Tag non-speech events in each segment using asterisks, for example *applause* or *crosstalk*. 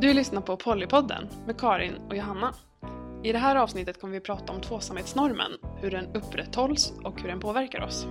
Du lyssnar på Pollypodden med Karin och Johanna. I det här avsnittet kommer vi prata om tvåsamhetsnormen, hur den upprätthålls och hur den påverkar oss.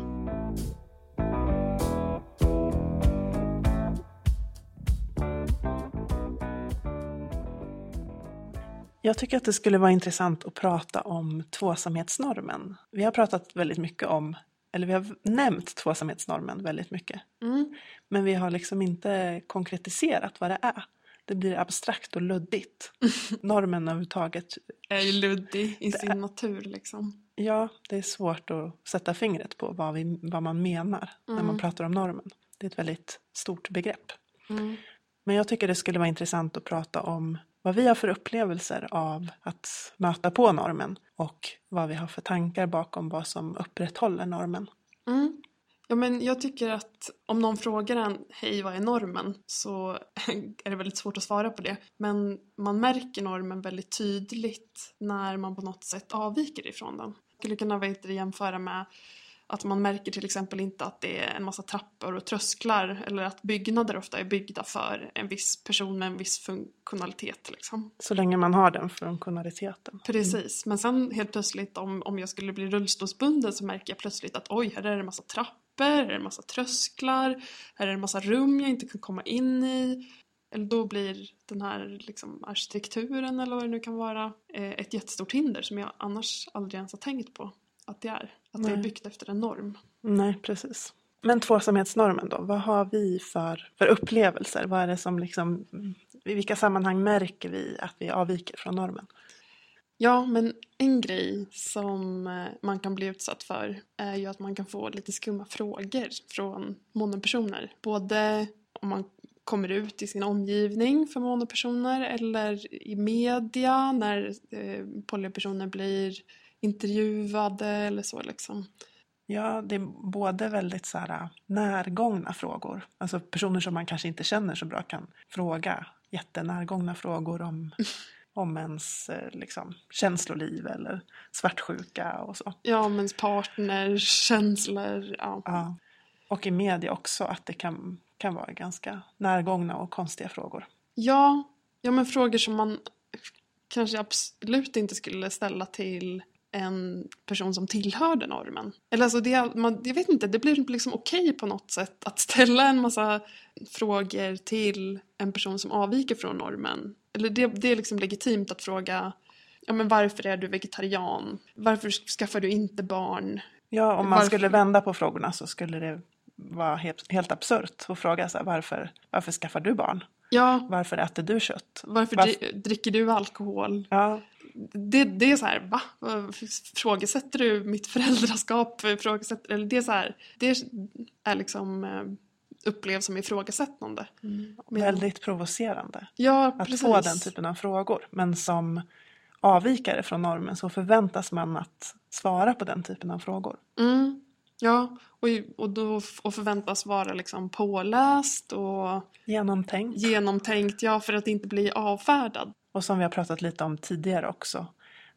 Jag tycker att det skulle vara intressant att prata om tvåsamhetsnormen. Vi har pratat väldigt mycket om, eller vi har nämnt tvåsamhetsnormen väldigt mycket. Mm. Men vi har liksom inte konkretiserat vad det är. Det blir abstrakt och luddigt. *laughs* Normen överhuvudtaget, Är ju luddig i sin är- natur liksom. ja det är svårt att sätta fingret på vad, vi, vad man menar när man Mm. pratar om normen. Det är ett väldigt stort begrepp. Mm. Men jag tycker det skulle vara intressant att prata om vad vi har för upplevelser av att möta på normen och vad vi har för tankar bakom vad som upprätthåller normen. Mm. Ja, men jag tycker att om någon frågar en hej vad är normen så *laughs* är det väldigt svårt att svara på det. Men man märker normen väldigt tydligt när man på något sätt avviker ifrån den. Jag skulle kunna det, jämföra med att man märker till exempel inte att det är en massa trappor och trösklar eller att byggnader ofta är byggda för en viss person med en viss funktionalitet. Liksom. Så länge man har den funktionaliteten. Precis, men sen helt plötsligt om, om jag skulle bli rullstolsbunden så märker jag plötsligt att oj, här är det en massa trappor, här är det en massa trösklar, är det en massa rum jag inte kan komma in i. Eller då blir den här liksom, arkitekturen eller vad det nu kan vara eh, ett jättestort hinder som jag annars aldrig ens har tänkt på att det är. Att det är Nej. byggt efter en norm. Nej, precis. Men tvåsamhetsnormen då, vad har vi för, för upplevelser? Vad är det som liksom, i vilka sammanhang märker vi att vi avviker från normen? Ja, men en grej som eh, man kan bli utsatt för är ju att man kan få lite skumma frågor från monopersoner. Både om man kommer ut i sin omgivning för monopersoner eller i media när eh, polypersoner blir intervjuade eller så liksom. Ja, det är både väldigt så här, närgångna frågor, alltså personer som man kanske inte känner så bra kan fråga jättenärgångna frågor om, *laughs* om ens eh, liksom, känsloliv eller svartsjuka och så. Ja, men partner, känslor, ja. Ja. Och i media också att det kan, kan vara ganska närgångna och konstiga frågor. Ja, ja men frågor som man kanske absolut inte skulle ställa till en person som tillhörde normen. Eller alltså det, man, jag vet inte, det blir liksom okej på något sätt att ställa en massa frågor till en person som avviker från normen. Eller det, det är liksom legitimt att fråga ja, men varför är du vegetarian? Varför skaffar du inte barn? Ja, om man Varför- skulle vända på frågorna så skulle det vara helt, helt absurt att fråga så här, varför, varför skaffar du barn? Ja, Varför äter du kött? varför Varför- dri- dricker du alkohol? Ja, det, det är så här, va? Frågesätter du mitt föräldraskap? Frågesätter, eller det är så här, det är liksom eh, upplevs som ifrågasättande. Men- väldigt provocerande Ja, att precis. få den typen av frågor. Men som avvikare från normen så förväntas man att svara på den typen av frågor. Mm, ja, och, och då och förväntas vara liksom påläst och Genomtänkt. genomtänkt, ja, för att inte bli avfärdad. Och som vi har pratat lite om tidigare också.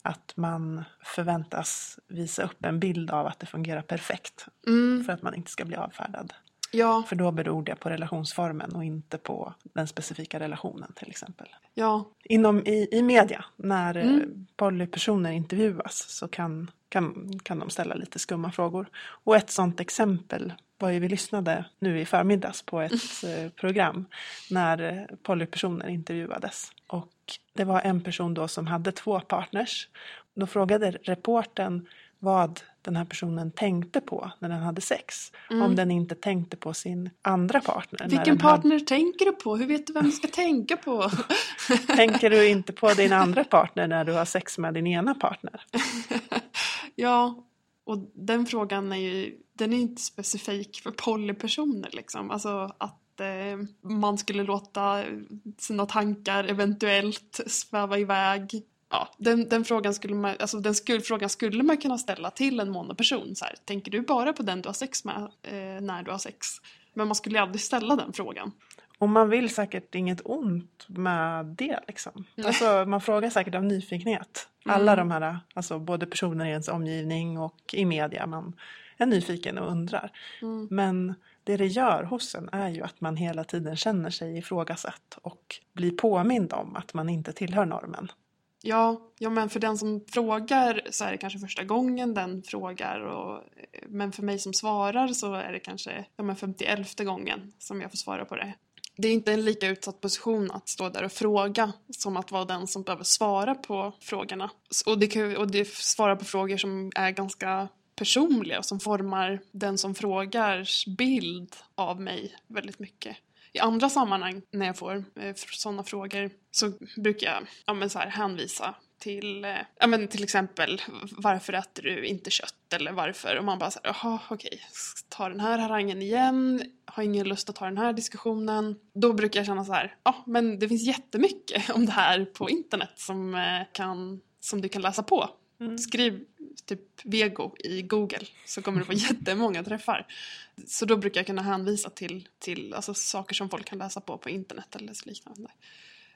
Att man förväntas visa upp en bild av att det fungerar perfekt. Mm, För att man inte ska bli avfärdad. Ja, För då beror det på relationsformen och inte på den specifika relationen till exempel. ja, Inom, i, I media, när Mm. mm. polypersoner intervjuas så kan, kan, kan de ställa lite skumma frågor. Och ett sånt exempel var ju vi lyssnade nu i förmiddags på ett eh, program när eh, polypersoner intervjuades. Och det var en person då som hade två partners. Då frågade reporten vad den här personen tänkte på när den hade sex. Om den inte tänkte på sin andra partner. Mm. Vilken den hade- partner tänker du på? Hur vet du vem du ska tänka på? *laughs* Tänker du inte på din andra partner när du har sex med din ena partner? *laughs* Ja, och den frågan är ju den är inte specifik för polypersoner liksom. Alltså att eh, man skulle låta sina tankar eventuellt sväva iväg. Ja, den, den, frågan, skulle man, alltså den skulle, frågan skulle man kunna ställa till en monoperson. Så här, tänker du bara på den du har sex med eh, när du har sex? Men man skulle aldrig ställa den frågan. Och man vill säkert inget ont med det liksom. Alltså man frågar säkert av nyfikenhet. Alla de här, alltså både personer i ens omgivning och i media, man är nyfiken och undrar. Men det det gör hos en är ju att man hela tiden känner sig ifrågasatt och blir påmind om att man inte tillhör normen. Ja, ja, men för den som frågar så är det kanske första gången den frågar. Och, eh, men för mig som svarar så är det kanske ja, men 51 gången som jag får svara på det. Det är inte en lika utsatt position att stå där och fråga som att vara den som behöver svara på frågorna. Och det, kan, och det svara på frågor som är ganska personliga och som formar den som frågars bild av mig väldigt mycket. I andra sammanhang när jag får eh, sådana frågor så brukar jag ja, men så här, hänvisa till, eh, ja men till exempel varför äter du inte kött eller varför? Och man bara såhär, jaha okej, ta den här harangen igen, har ingen lust att ta den här diskussionen. Då brukar jag känna så här, ja men det finns jättemycket *laughs* om det här på internet som, eh, kan, som du kan läsa på. Mm. Skriv typ vego i Google så kommer du *laughs* få jättemånga träffar. Så då brukar jag kunna hänvisa till, till alltså, saker som folk kan läsa på på internet eller så liknande.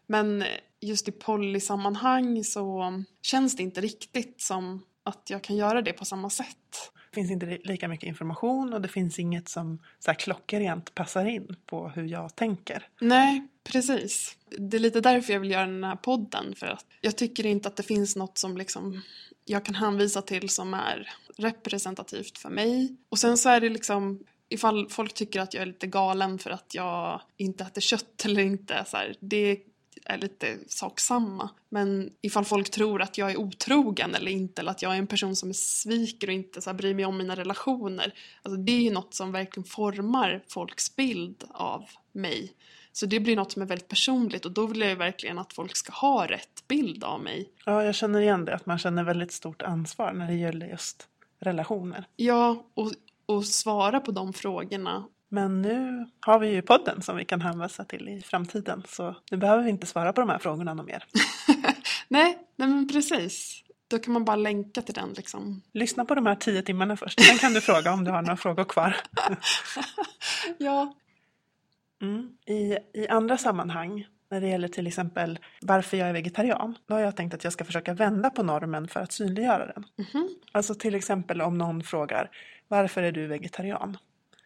Men just i polysammanhang så känns det inte riktigt som att jag kan göra det på samma sätt. Det finns inte lika mycket information och det finns inget som så här klockrent passar in på hur jag tänker. Nej, precis. Det är lite därför jag vill göra den här podden. För att jag tycker inte att det finns något som liksom jag kan hänvisa till som är representativt för mig. Och sen så är det liksom ifall folk tycker att jag är lite galen för att jag inte äter kött eller inte, så här, det är lite sak samma. Men ifall folk tror att jag är otrogen eller inte, eller att jag är en person som sviker och inte så här, bryr mig om mina relationer. Alltså det är ju något som verkligen formar folks bild av mig. Så det blir något som är väldigt personligt och då vill jag ju verkligen att folk ska ha rätt bild av mig. Ja, jag känner igen det, att man känner väldigt stort ansvar när det gäller just relationer. Ja, och, och svara på de frågorna. Men nu har vi ju podden som vi kan hänvisa till i framtiden så nu behöver vi inte svara på de här frågorna något mer. *laughs* nej, nej men precis. Då kan man bara länka till den liksom. Lyssna på de här tio timmarna först, sen kan du fråga om du har några frågor kvar. *laughs* ja, Mm. I, I andra sammanhang, när det gäller till exempel varför jag är vegetarian, då har jag tänkt att jag ska försöka vända på normen för att synliggöra den. Mm. Alltså till exempel om någon frågar varför är du vegetarian?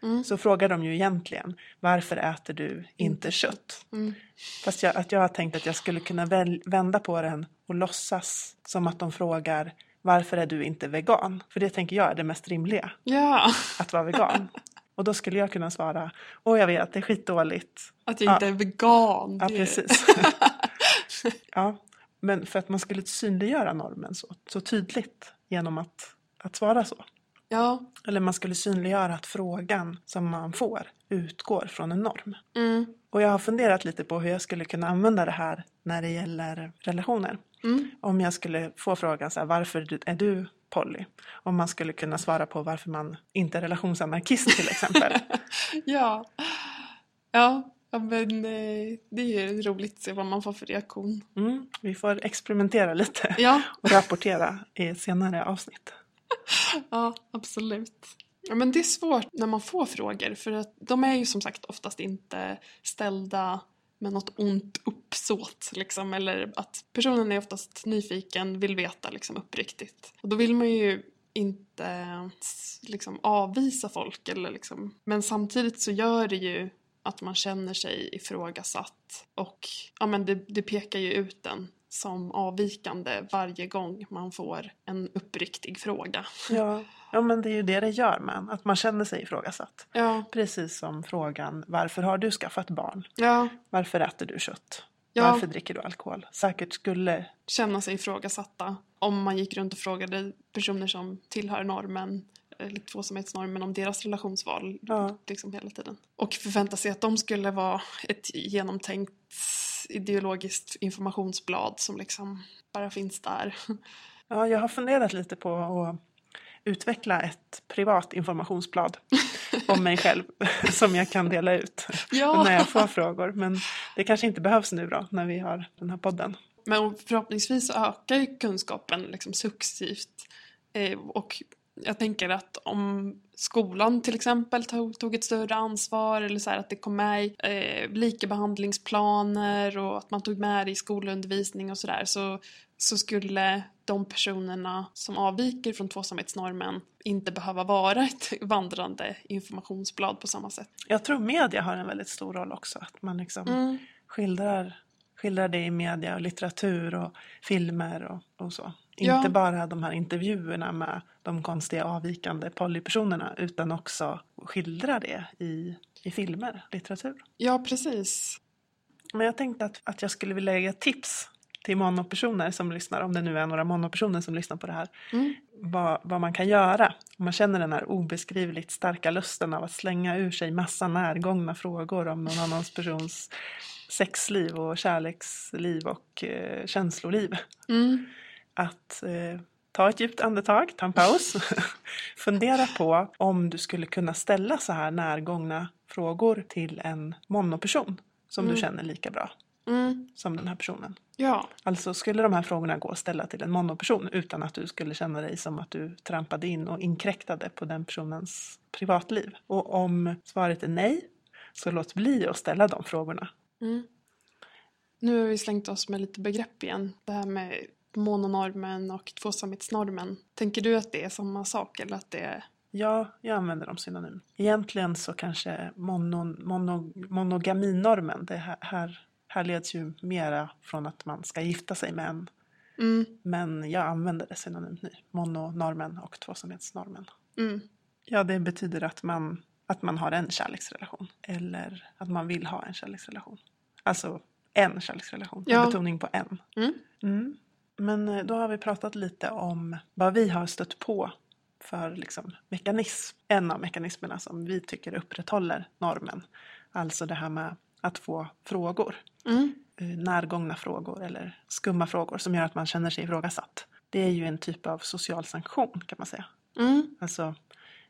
Mm. Så frågar de ju egentligen varför äter du inte kött? Mm. Fast jag, att jag har tänkt att jag skulle kunna väl, vända på den och låtsas som att de frågar varför är du inte vegan? För det tänker jag är det mest rimliga. Ja. Att vara vegan. *laughs* Och då skulle jag kunna svara, åh jag vet, det är skitdåligt. Att jag inte är vegan. Ja, precis. *laughs* ja, men för att man skulle synliggöra normen så, så tydligt genom att, att svara så. Ja. Eller man skulle synliggöra att frågan som man får utgår från en norm. Mm. Och jag har funderat lite på hur jag skulle kunna använda det här när det gäller relationer. Mm. Om jag skulle få frågan så här, varför är du Polly. Om man skulle kunna svara på varför man inte är relationsanarkist till exempel. *laughs* ja. ja, ja, men eh, det är ju roligt att se vad man får för reaktion. Mm, vi får experimentera lite ja. och rapportera i senare avsnitt ja, absolut. Ja, men det är svårt när man får frågor för att de är ju som sagt oftast inte ställda med något ont uppsåt liksom, eller att personen är oftast nyfiken, vill veta liksom uppriktigt. Och då vill man ju inte liksom avvisa folk eller liksom, men samtidigt så gör det ju att man känner sig ifrågasatt och ja men det, det pekar ju ut en som avvikande varje gång man får en uppriktig fråga. Ja, ja men det är ju det det gör man, att man känner sig ifrågasatt. Ja. Precis som frågan varför har du skaffat barn? Ja. Varför äter du kött? Ja. Varför dricker du alkohol? Säkert skulle känna sig ifrågasatta om man gick runt och frågade personer som tillhör normen eller tvåsamhetsnormen om deras relationsval Ja. liksom hela tiden. Och förvänta sig att de skulle vara ett genomtänkt ideologiskt informationsblad som liksom bara finns där. Ja, jag har funderat lite på att utveckla ett privat informationsblad om mig själv *laughs* som jag kan dela ut *laughs* Ja. när jag får frågor. Men det kanske inte behövs nu då när vi har den här podden. Men förhoppningsvis ökar ju kunskapen liksom successivt. Eh, och jag tänker att om skolan till exempel tog, tog ett större ansvar eller så här, att det kom med i eh, likabehandlingsplaner och att man tog med det i skolundervisning och sådär så, så skulle de personerna som avviker från tvåsamhetsnormen inte behöva vara ett vandrande informationsblad på samma sätt. Jag tror media har en väldigt stor roll också. Att man liksom Mm. skildrar, skildrar det i media och litteratur och filmer och, och så. Ja. Inte bara de här intervjuerna med de konstiga avvikande polypersonerna utan också skildra det i, i filmer, litteratur. Ja, precis. Men jag tänkte att, att jag skulle vilja ge tips till monopersoner som lyssnar, om det nu är några monopersoner som lyssnar på det här, Mm. vad, vad man kan göra om man känner den här obeskrivligt starka lusten av att slänga ur sig massa närgångna frågor om någon annans persons sexliv och kärleksliv och eh, känsloliv. Mm. Att eh, ta ett djupt andetag, ta en paus, *laughs* fundera på om du skulle kunna ställa så här närgångna frågor till en monoperson som Mm. du känner lika bra Mm. som den här personen. Ja. Alltså skulle de här frågorna gå att ställa till en monoperson utan att du skulle känna dig som att du trampade in och inkräktade på den personens privatliv? Och om svaret är nej, så låt bli att ställa de frågorna. Mm. Nu har vi slängt oss med lite begrepp igen. Det här med mononormen och tvåsamhetsnormen. Tänker du att det är samma sak eller att det är... Ja, jag använder dem synonym. Egentligen så kanske mono, mono, monogaminormen, det här, här, här leds ju mera från att man ska gifta sig med en. Mm. Men jag använder det synonymt nu. Mononormen och tvåsamhetsnormen. Mm. Ja, det betyder att man, att man har en kärleksrelation. Eller att man vill ha en kärleksrelation. Alltså en kärleksrelation. Ja. Med betoning på en. Mm. Mm. Men eh, då har vi pratat lite om vad vi har stött på för liksom, mekanism. En av mekanismerna som vi tycker upprätthåller normen. Alltså det här med att få frågor. Mm. eh, Närgångna frågor eller skumma frågor som gör att man känner sig ifrågasatt. Det är ju en typ av social sanktion kan man säga. Mm. Alltså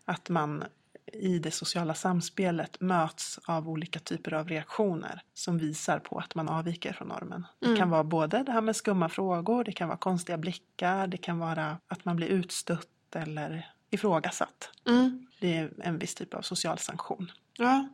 att man i det sociala samspelet möts av olika typer av reaktioner som visar på att man avviker från normen. Det Mm. kan vara både det här med skumma frågor, det kan vara konstiga blickar, det kan vara att man blir utstött eller ifrågasatt. Mm. Det är en viss typ av social sanktion. Ja.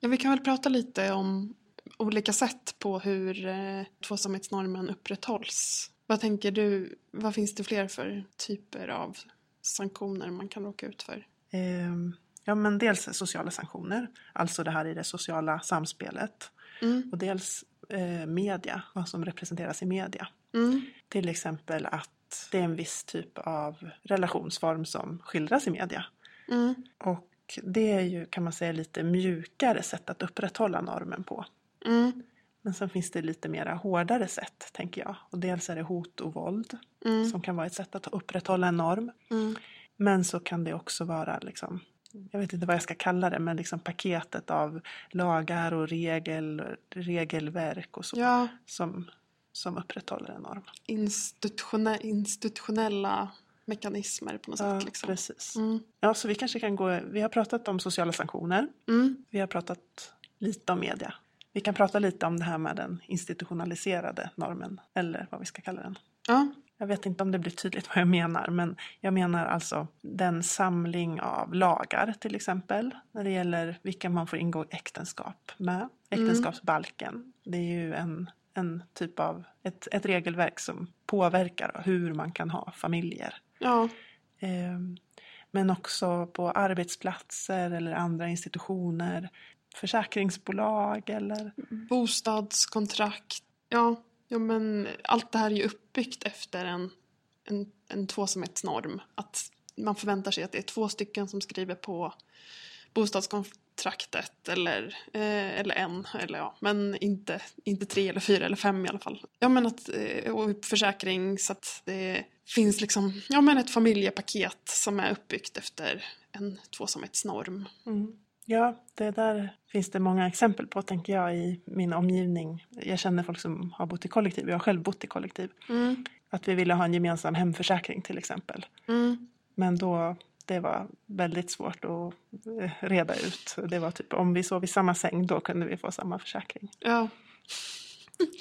ja, vi kan väl prata lite om olika sätt på hur eh, tvåsamhetsnormen upprätthålls. Vad tänker du, vad finns det fler för typer av sanktioner man kan råka ut för? Ehm, Ja, men dels sociala sanktioner, alltså det här i det sociala samspelet. Mm. Och dels eh, media, vad som representeras i media. Mm. Till exempel att det är en viss typ av relationsform som skildras i media. Mm. Och det är ju kan man säga lite mjukare sätt att upprätthålla normen på. Mm. Men sen finns det lite mera hårdare sätt tänker jag. Och dels är det hot och våld Mm. som kan vara ett sätt att upprätthålla en norm. Mm. Men så kan det också vara liksom jag vet inte vad jag ska kalla det, men liksom paketet av lagar och regel, regelverk och så Ja, som, som upprätthåller en norm. institutione- institutionella mekanismer på något Ja, sätt. Liksom. precis. Mm. Ja, så vi kanske kan gå, vi har pratat om sociala sanktioner, Mm. vi har pratat lite om media. Vi kan prata lite om det här med den institutionaliserade normen, eller vad vi ska kalla den. Ja. Jag vet inte om det blir tydligt vad jag menar, men jag menar alltså den samling av lagar till exempel, när det gäller vilka man får ingå äktenskap med. Äktenskapsbalken, det är ju en, en typ av, ett, ett regelverk som påverkar hur man kan ha familjer. ja. Ehm, Men också på arbetsplatser eller andra institutioner, försäkringsbolag eller Bostadskontrakt. Ja ja, men allt det här är ju uppbyggt efter en, en, en tvåsamhetsnorm. Att man förväntar sig att det är två stycken som skriver på bostadskontraktet eller, eh, eller en, eller ja, men inte, inte tre eller fyra eller fem i alla fall. Ja men att, eh, och försäkring så att det finns liksom, ja men ett familjepaket som är uppbyggt efter en tvåsamhetsnorm. Mm. Ja, det där finns det många exempel på tänker jag i min omgivning. Jag känner folk som har bott i kollektiv, jag har själv bott i kollektiv. Mm. Att vi ville ha en gemensam hemförsäkring till exempel. Mm. Men då, det var väldigt svårt att eh, reda ut. Det var typ om vi sov i samma säng, då kunde vi få samma försäkring. Ja.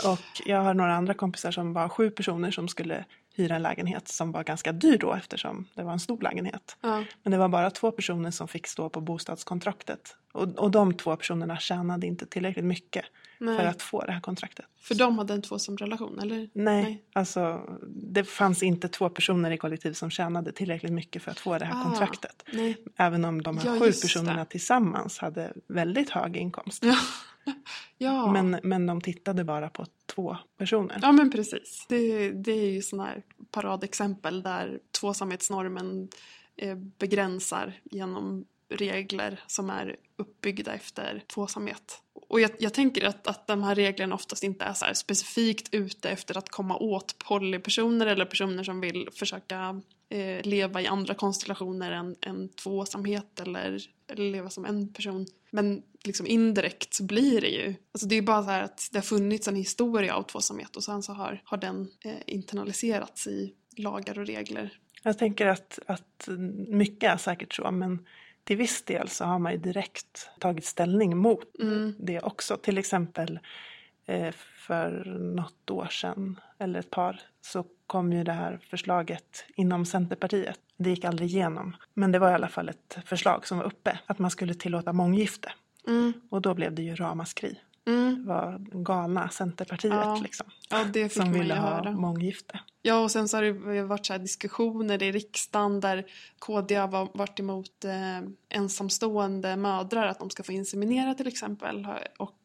Och jag har några andra kompisar som var sju personer som skulle hyra en lägenhet som var ganska dyr då eftersom det var en stor lägenhet. Ja. Men det var bara två personer som fick stå på bostadskontraktet. Och, och de två personerna tjänade inte tillräckligt mycket Nej. för att få det här kontraktet. För de hade en tvåsam relation, eller? Nej, Nej. alltså det fanns inte två personer i kollektiv som tjänade tillräckligt mycket för att få det här Ah. kontraktet. Nej. Även om de här Ja, sju personerna det. tillsammans hade väldigt hög inkomst. Ja. *laughs* ja. Men, men de tittade bara på två personer. Ja men precis. Det, det är ju sådana här paradexempel där tvåsamhetsnormen eh, begränsar genom regler som är uppbyggda efter tvåsamhet. Och jag, jag tänker att, att de här reglerna oftast inte är så här specifikt ute efter att komma åt polypersoner eller personer som vill försöka eh, leva i andra konstellationer än, än tvåsamhet eller leva som en person. Men liksom indirekt så blir det ju, alltså det är bara så här att det har funnits en historia av tvåsamhet och sen så har, har den eh, internaliserats i lagar och regler. Jag tänker att, att mycket är säkert så, men till viss del så har man ju direkt tagit ställning mot Mm. det också. Till exempel eh, för något år sedan, eller ett par, så kom ju det här förslaget inom Centerpartiet. Det gick aldrig igenom, men det var i alla fall ett förslag som var uppe, att man skulle tillåta månggifte. Mm. Och då blev det ju ramaskri. Mm. Det var galna Centerpartiet Ja, liksom, Ja, det fick som ville ha höra. månggifte. Ja, och sen så har det varit så här diskussioner i riksdagen där KD har va- varit emot eh, ensamstående mödrar, att de ska få inseminera till exempel. Och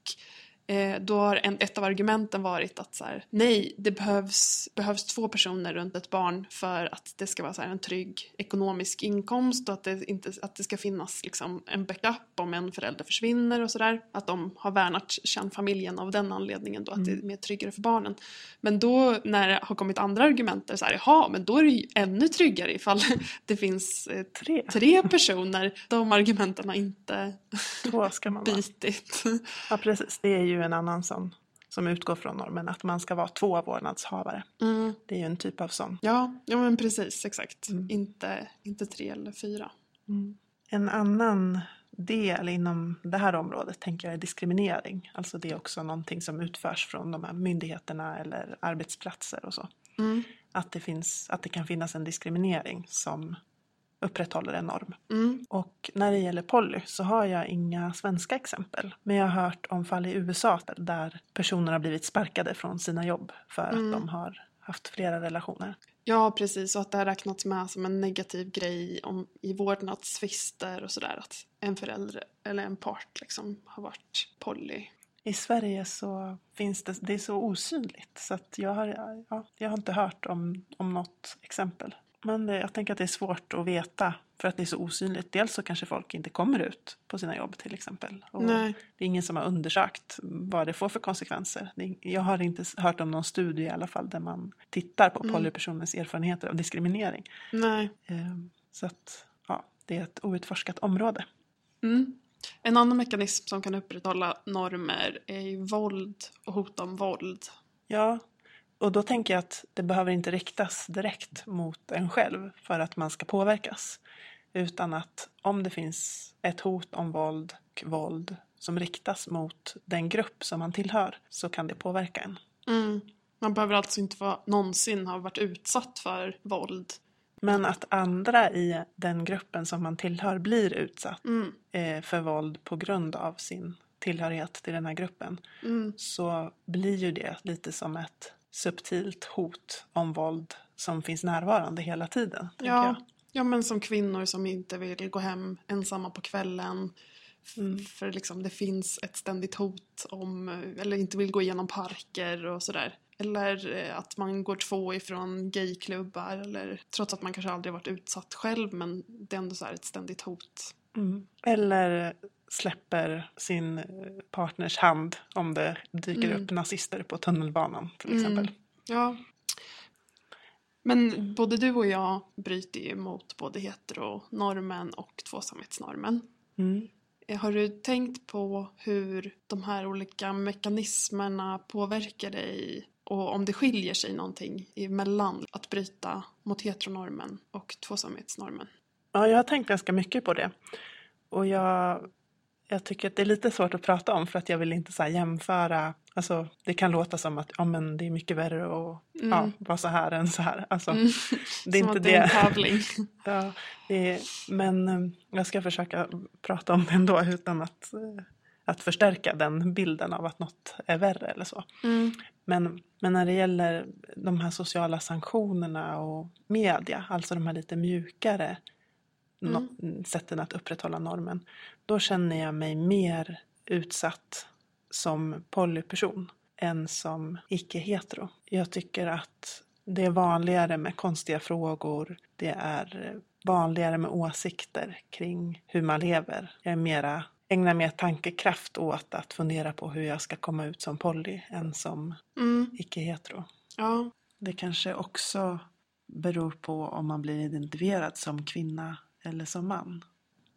då har en, ett av argumenten varit att så här, nej, det behövs, behövs två personer runt ett barn för att det ska vara så här, en trygg ekonomisk inkomst och att det, inte, att det ska finnas liksom, en backup om en förälder försvinner och sådär. Att de har värnat kärnfamiljen av den anledningen då, att det är mer tryggare för barnen. Men då när det har kommit andra argument där så här, jaha, men då är det ju ännu tryggare ifall *laughs* det finns eh, Tre, tre personer. De argumenten har inte bitit. Ja, precis. Det är ju en annan sån som utgår från normen att man ska vara två vårdnadshavare. Mm. Det är ju en typ av sån. Ja, ja men precis, exakt. Mm. Inte, inte tre eller fyra. En annan del inom det här området tänker jag är diskriminering. Alltså det är också någonting som utförs från de här myndigheterna eller arbetsplatser och så. Mm. Att det, finns, att det kan finnas en diskriminering som upprätthåller en norm. Mm. Och när det gäller poly så har jag inga svenska exempel. Men jag har hört om fall i USA där personer har blivit sparkade från sina jobb för Mm. att de har haft flera relationer. Ja, precis. Och att det har räknats med som en negativ grej om, i vårdnadstvister och sådär. Att en förälder eller en part liksom har varit poly. I Sverige så finns det, det är så osynligt så att jag har, ja, jag har inte hört om, om något exempel. Men det, jag tänker att det är svårt att veta för att det är så osynligt. Dels så kanske folk inte kommer ut på sina jobb till exempel. Och Nej. Det är ingen som har undersökt vad det får för konsekvenser. Jag har inte hört om någon studie i alla fall där man tittar på Mm. polypersoners erfarenheter av diskriminering. Nej. Ehm, Så att ja, det är ett outforskat område. Mm. En annan mekanism som kan upprätthålla normer är ju våld och hot om våld. Ja, och då tänker jag att det behöver inte riktas direkt mot en själv för att man ska påverkas. Utan att om det finns ett hot om våld och våld som riktas mot den grupp som man tillhör så kan det påverka en. Mm. Man behöver alltså inte vara, någonsin ha varit utsatt för våld. Men att andra i den gruppen som man tillhör blir utsatt Mm. eh, för våld på grund av sin tillhörighet till den här gruppen Mm. så blir ju det lite som ett subtilt hot om våld som finns närvarande hela tiden. Ja. jag. ja, men som kvinnor som inte vill gå hem ensamma på kvällen. Mm. För liksom det finns ett ständigt hot om, eller inte vill gå igenom parker och sådär. Eller eh, att man går två ifrån gayklubbar eller trots att man kanske aldrig varit utsatt själv men det är ändå så ett ständigt hot. Mm. Eller släpper sin eh, partners hand om det dyker Mm. upp nazister på tunnelbanan till exempel. Mm. Ja. Men både du och jag bryter ju mot både heteronormen och tvåsamhetsnormen. Mm. Eh, Har du tänkt på hur de här olika mekanismerna påverkar dig och om det skiljer sig någonting emellan att bryta mot heteronormen och tvåsamhetsnormen? Ja, jag har tänkt ganska mycket på det. Och jag, jag tycker att det är lite svårt att prata om för att jag vill inte så jämföra. Alltså, det kan låta som att ja, men det är mycket värre att ja, Mm. vara så här än så här. Alltså, Mm. Det är Som inte det är en tävling. *laughs* Ja, är, men eh, jag ska försöka prata om det ändå utan att, eh, att förstärka den bilden av att något är värre eller så. Mm. Men, men när det gäller de här sociala sanktionerna och media, alltså de här lite mjukare no sätten att upprätthålla normen, då känner jag mig mer utsatt som polyperson än som icke-hetero. Jag tycker att det är vanligare med konstiga frågor, det är vanligare med åsikter kring hur man lever. Jag är mera ägnar mer tankekraft åt att fundera på hur jag ska komma ut som poly än som Mm. icke-hetero. Ja. Det kanske också beror på om man blir identifierad som kvinna eller som man.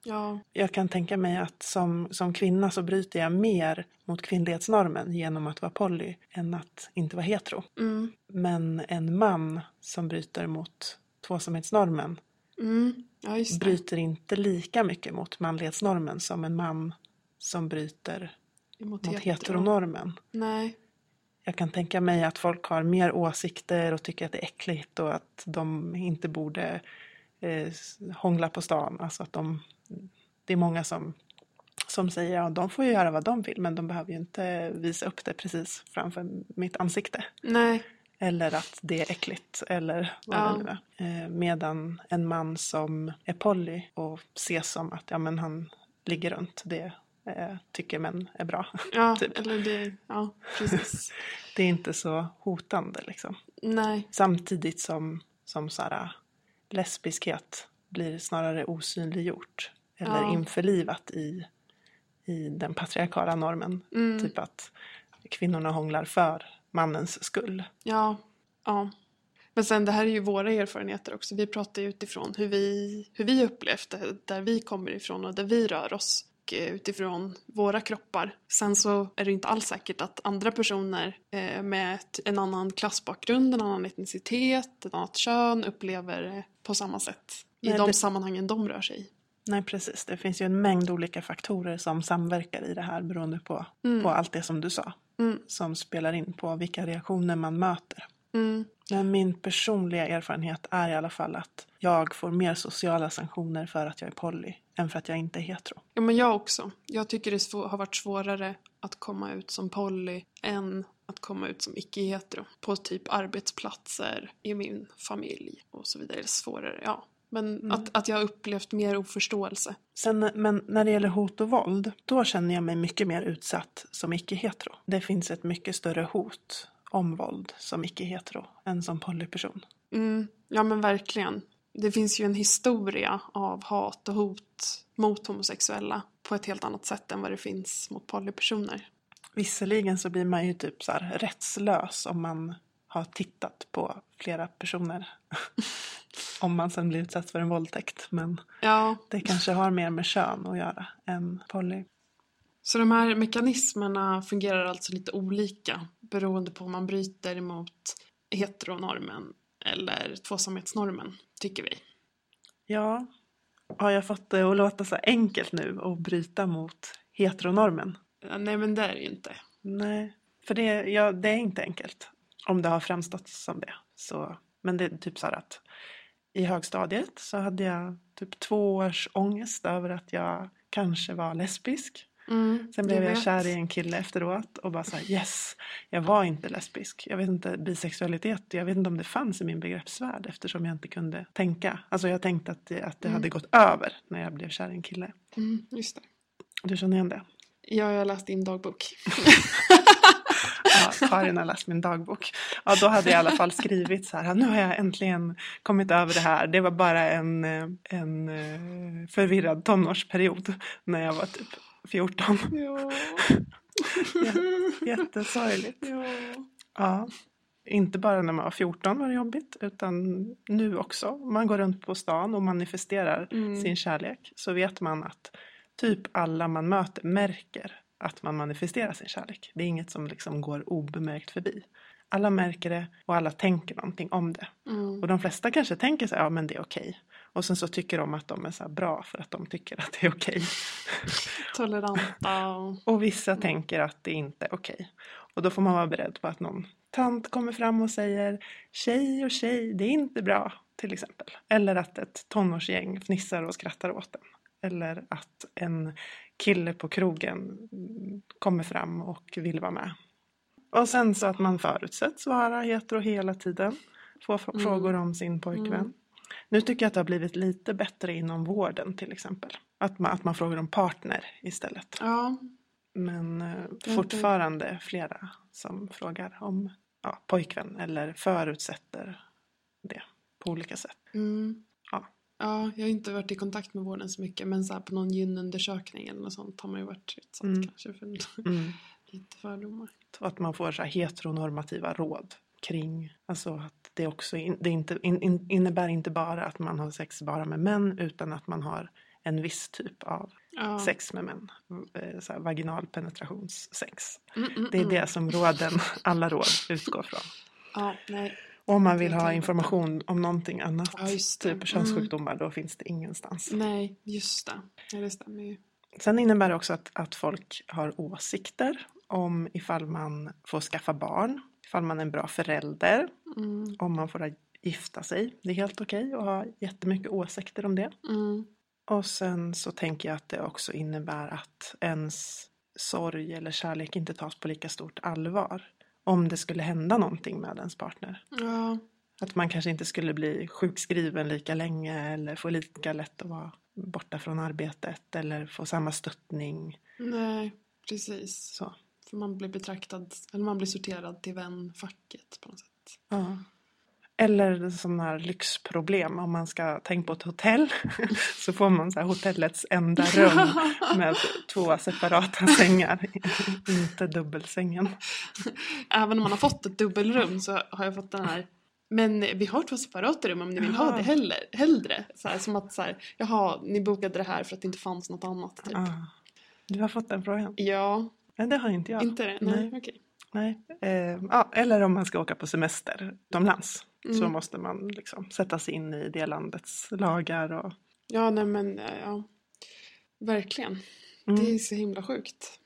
Ja. Jag kan tänka mig att som, som kvinna så bryter jag mer mot kvinnlighetsnormen genom att vara poly än att inte vara hetero. Mm. Men en man som bryter mot tvåsamhetsnormen Mm. Ja, bryter inte lika mycket mot manlighetsnormen som en man som bryter mot hetero. heteronormen. Nej. Jag kan tänka mig att folk har mer åsikter och tycker att det är äckligt och att de inte borde eh, hångla på stan. Alltså att de, det är många som, som säger att ja, de får ju göra vad de vill men de behöver ju inte visa upp det precis framför mitt ansikte. Nej. Eller att det är äckligt eller vad Ja. det nu är. Eh, medan en man som är poly och ses som att ja, men han ligger runt, det eh, tycker män är bra. Ja, *laughs* Typ. eller det. Ja, precis. *laughs* Det är inte så hotande liksom. Nej. Samtidigt som, som så här, lesbiskhet blir snarare osynliggjort. Eller Ja. införlivat i, i den patriarkala normen. Mm. Typ att kvinnorna hånglar för mannens skull. Ja. Ja. Men sen det här är ju våra erfarenheter också. Vi pratar ju utifrån hur vi, hur vi upplevt det, där vi kommer ifrån och där vi rör oss. Och eh, utifrån våra kroppar. Sen så är det inte alls säkert att andra personer eh, med en annan klassbakgrund, en annan etnicitet, ett annat kön upplever det på samma sätt. I Nej, de det- sammanhangen de rör sig i. Nej precis, det finns ju en mängd olika faktorer som samverkar i det här beroende på, på allt det som du sa. Mm. Som spelar in på vilka reaktioner man möter. Mm. Men min personliga erfarenhet är i alla fall att jag får mer sociala sanktioner för att jag är poly än för att jag inte är hetero. Ja, men jag också. Jag tycker det svå- har varit svårare att komma ut som poly än att komma ut som icke-hetero. På typ arbetsplatser, i min familj och så vidare. Svårare, ja. Men att, att jag har upplevt mer oförståelse. Sen, men när det gäller hot och våld, då känner jag mig mycket mer utsatt som icke-hetero. Det finns ett mycket större hot om våld som icke-hetero än som polyperson. Mm, ja men verkligen. Det finns ju en historia av hat och hot mot homosexuella på ett helt annat sätt än vad det finns mot polypersoner. Visserligen så blir man ju typ så här rättslös om man har tittat på flera personer. *laughs* om man sen blir utsatt för en våldtäkt. Men Ja, det kanske har mer med kön att göra än poly. Så de här mekanismerna fungerar alltså lite olika beroende på om man bryter emot heteronormen eller tvåsamhetsnormen, tycker vi. Ja, har jag fått det att låta så enkelt nu att bryta mot heteronormen? Ja, Nej, men det är det ju inte. Nej, för det, ja, det är inte enkelt. Om det har framstått som det. Så, men det är typ så här att i högstadiet så hade jag typ två års ångest över att jag kanske var lesbisk. Mm, Sen blev jag, kär i en kille efteråt och bara så här, yes, jag var inte lesbisk. Jag vet inte, bisexualitet, jag vet inte om det fanns i min begreppsvärld eftersom jag inte kunde tänka. Alltså jag tänkte att det, att det hade gått över när jag blev kär i en kille. Mm, just det. Du känner igen det? Ja, jag har läst din dagbok. *laughs* Ja, Karin har läst min dagbok. Ja, då hade jag i alla fall skrivit så här, nu har jag äntligen kommit över det här. Det var bara en, eh, en eh, förvirrad tonårsperiod när jag var typ 14. Ja. *laughs* Jättesorgligt. ja. Ja. Inte bara när man var 14 var det jobbigt, utan nu också. Man går runt på stan och manifesterar Mm. sin kärlek. Så vet man att typ alla man möter märker att man manifesterar sin kärlek. Det är inget som liksom går obemärkt förbi. Alla märker det och alla tänker någonting om det. Mm. Och de flesta kanske tänker så här, ja men det är okej. Och sen så tycker de att de är så bra för att de tycker att det är okej. *laughs* Toleranta och... Och vissa tänker att det inte är okej. Och då får man vara beredd på att någon tant kommer fram och säger tjej och tjej, det är inte bra. Till exempel. Eller att ett tonårsgäng fnissar och skrattar åt den. Eller att en kille på krogen mm, kommer fram och vill vara med. Och sen så att man förutsätts vara hetero hela tiden. Få Mm. frågor om sin pojkvän. Mm. Nu tycker jag att det har blivit lite bättre inom vården till exempel. Att man, att man frågar om partner istället. Ja, Men eh, inte- fortfarande flera som frågar om ja, pojkvän eller förutsätter det på olika sätt. mm. Ja. ja, jag har inte varit i kontakt med vården så mycket men så här på någon gynundersökning eller något sånt har man ju varit utsatt Mm. kanske för Mm. *laughs* lite fördomar. Att man får så här heteronormativa råd kring, alltså att det också in, det inte, in, in, innebär inte bara att man har sex bara med män utan att man har en viss typ av Ja. sex med män. Eh, Så här, vaginal penetrationssex. Mm, mm, Det är mm. det som råden, alla råd utgår från. Ja. Om man vill ha information om någonting annat, Ja, typ könssjukdomar, då finns det ingenstans. Nej, just det. Ja, det stämmer ju. Sen innebär det också att, att folk har åsikter om ifall man får skaffa barn, ifall man är en bra förälder, Mm, om man får gifta sig. Det är helt okej att ha jättemycket åsikter om det. mm, Och sen så tänker jag att det också innebär att ens sorg eller kärlek inte tas på lika stort allvar. Om det skulle hända någonting med ens partner. ja, Att man kanske inte skulle bli sjukskriven lika länge eller få lika lätt att vara borta från arbetet eller få samma stöttning. nej, precis. Så. För man blir betraktad, eller man blir sorterad till vänfacket på något sätt. Ja. Eller sådana här lyxproblem. Om man ska tänka på ett hotell *laughs* så får man så här hotellets enda rum *laughs* med två separata sängar. Inte dubbelsängen. Även om man har fått ett dubbelrum så har jag fått den här men vi har två separata rum om ni vill ha Jaha. det heller, hellre. Så här, som att så här, jaha, ni bokade det här för att det inte fanns något annat. Typ. Ah. Du har fått den frågan? Ja, Nej, det har inte jag. inte det? Nej, Nej. okej. Nej. Eh, ja, eller om man ska åka på semester utomlands. Så Mm. måste man liksom sätta sig in i det landets lagar. Och, Ja, nej men eh, ja. Verkligen. Mm. Det är så himla sjukt.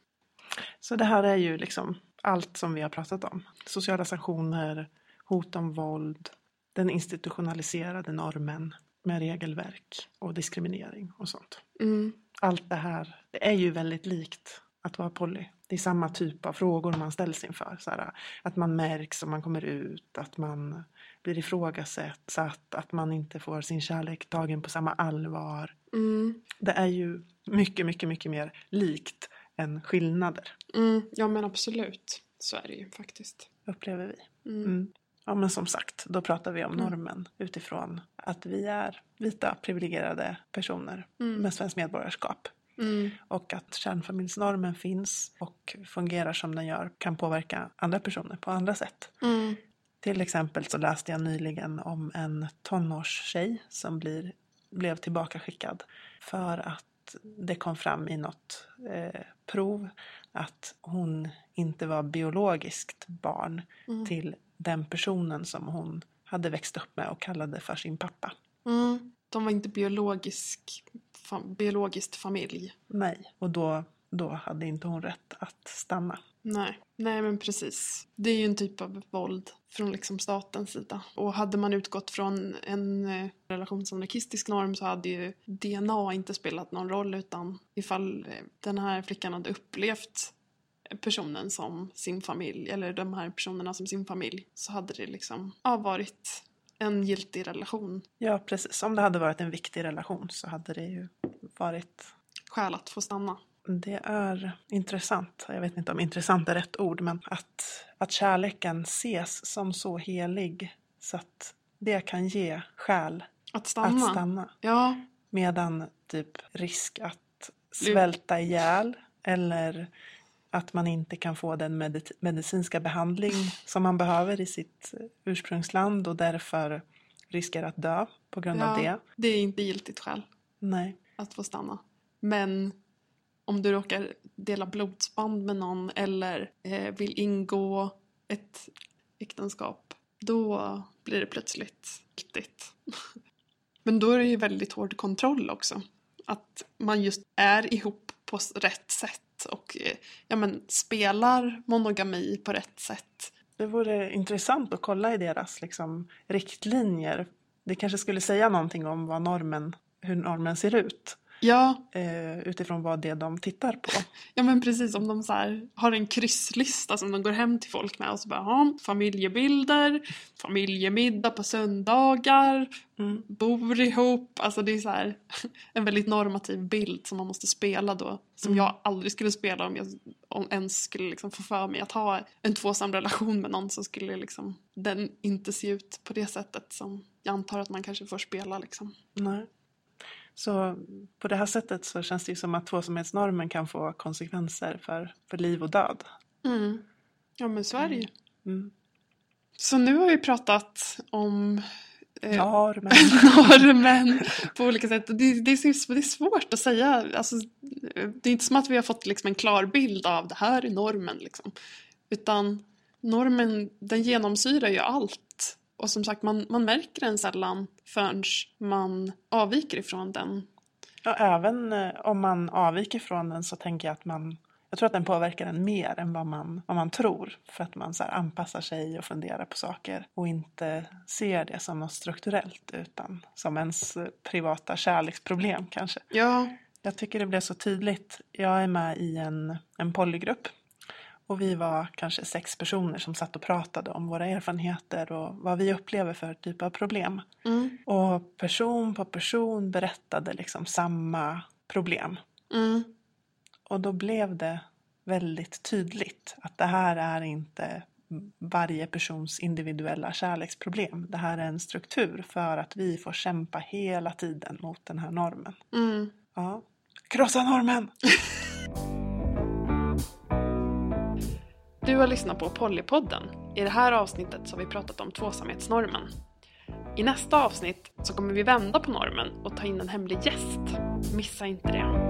Så det här är ju liksom allt som vi har pratat om. Sociala sanktioner, hot om våld, den institutionaliserade normen med regelverk och diskriminering och sånt. Mm. Allt det här det är ju väldigt likt att vara poly. Det är samma typ av frågor man ställs inför. Så här, att man märks om man kommer ut, att man blir ifrågasatt, att man inte får sin kärlek tagen på samma allvar. Mm. Det är ju mycket, mycket, mycket mer likt än skillnader, Mm. Ja men absolut. Så är det ju faktiskt. upplever vi. Mm. Mm. Ja men som sagt, då pratar vi om Mm. normen utifrån att vi är vita privilegierade personer Mm. med svenskt medborgarskap. Mm. Och att kärnfamiljsnormen finns och fungerar som den gör kan påverka andra personer på andra sätt. Mm. Till exempel så läste jag nyligen om en tonårstjej som blir, blev tillbakaskickad för att det kom fram i något eh, prov att hon inte var biologiskt barn Mm. till den personen som hon hade växt upp med och kallade för sin pappa. Mm. De var inte biologisk, fa, biologiskt familj. Nej, och då, då hade inte hon rätt att stanna. Nej. Nej men precis. Det är ju en typ av våld från liksom statens sida. Och hade man utgått från en eh, relationsanarkistisk norm så hade ju DNA inte spelat någon roll utan ifall eh, den här flickan hade upplevt personen som sin familj eller de här personerna som sin familj så hade det liksom ja, varit en giltig relation. Ja, precis. Om det hade varit en viktig relation så hade det ju varit Skäl att få stanna. Det är intressant, jag vet inte om intressant är rätt ord, men att, att kärleken ses som så helig så att det kan ge skäl Att stanna. att stanna. Ja, Medan typ risk att svälta ihjäl eller att man inte kan få den medicinska behandling som man behöver i sitt ursprungsland och därför riskerar att dö på grund av det. ja det är inte giltigt skäl Nej. att få stanna. Men om du råkar dela blodsband med någon eller eh, vill ingå ett äktenskap, då blir det plötsligt giltigt. *laughs* Men då är det ju väldigt hård kontroll också. Att man just är ihop på rätt sätt och eh, ja, men, spelar monogami på rätt sätt. Det vore intressant att kolla i deras liksom, riktlinjer. Det kanske skulle säga någonting om vad normen, hur normen ser ut. Ja, eh, utifrån vad det är de tittar på. *laughs* ja men precis om de så här, har en krysslista som de går hem till folk med och så bara ja, familjebilder, familjemiddag på söndagar, Mm. bor ihop. Alltså det är så här *laughs* en väldigt normativ bild som man måste spela då. Som Mm. jag aldrig skulle spela om jag om ens skulle liksom få för mig att ha en tvåsam relation med någon så skulle liksom den inte se ut på det sättet som jag antar att man kanske får spela liksom. Nej. Så på det här sättet så känns det ju som att tvåsamhetsnormen kan få konsekvenser för, för liv och död. Mm. Ja men så är det ju. Mm. Så nu har vi pratat om eh, Normen. *laughs* normen på olika sätt. Det, det, är, det är svårt att säga. Alltså, det är inte som att vi har fått liksom en klar bild av det här är normen. Liksom. Utan normen den genomsyrar ju allt. Och som sagt, man, man märker den sällan förrän man avviker ifrån den. Ja, även eh, om man avviker från den så tänker jag att man jag tror att den påverkar en mer än vad man, vad man tror. För att man så anpassar sig och funderar på saker och inte ser det som något strukturellt utan som ens eh, privata kärleksproblem kanske. Ja, Jag tycker det blev så tydligt. Jag är med i en, en polygrupp. Och vi var kanske sex personer som satt och pratade om våra erfarenheter och vad vi upplever för typ av problem. mm, Och person på person berättade liksom samma problem. mm, Och då blev det väldigt tydligt att det här är inte varje persons individuella kärleksproblem. Det här är en struktur för att vi får kämpa hela tiden mot den här normen. mm. Ja. Krossa normen! *laughs* Du har lyssnat på Pollypodden. I det här avsnittet så har vi pratat om tvåsamhetsnormen. I nästa avsnitt så kommer vi vända på normen och ta in en hemlig gäst. Missa inte det.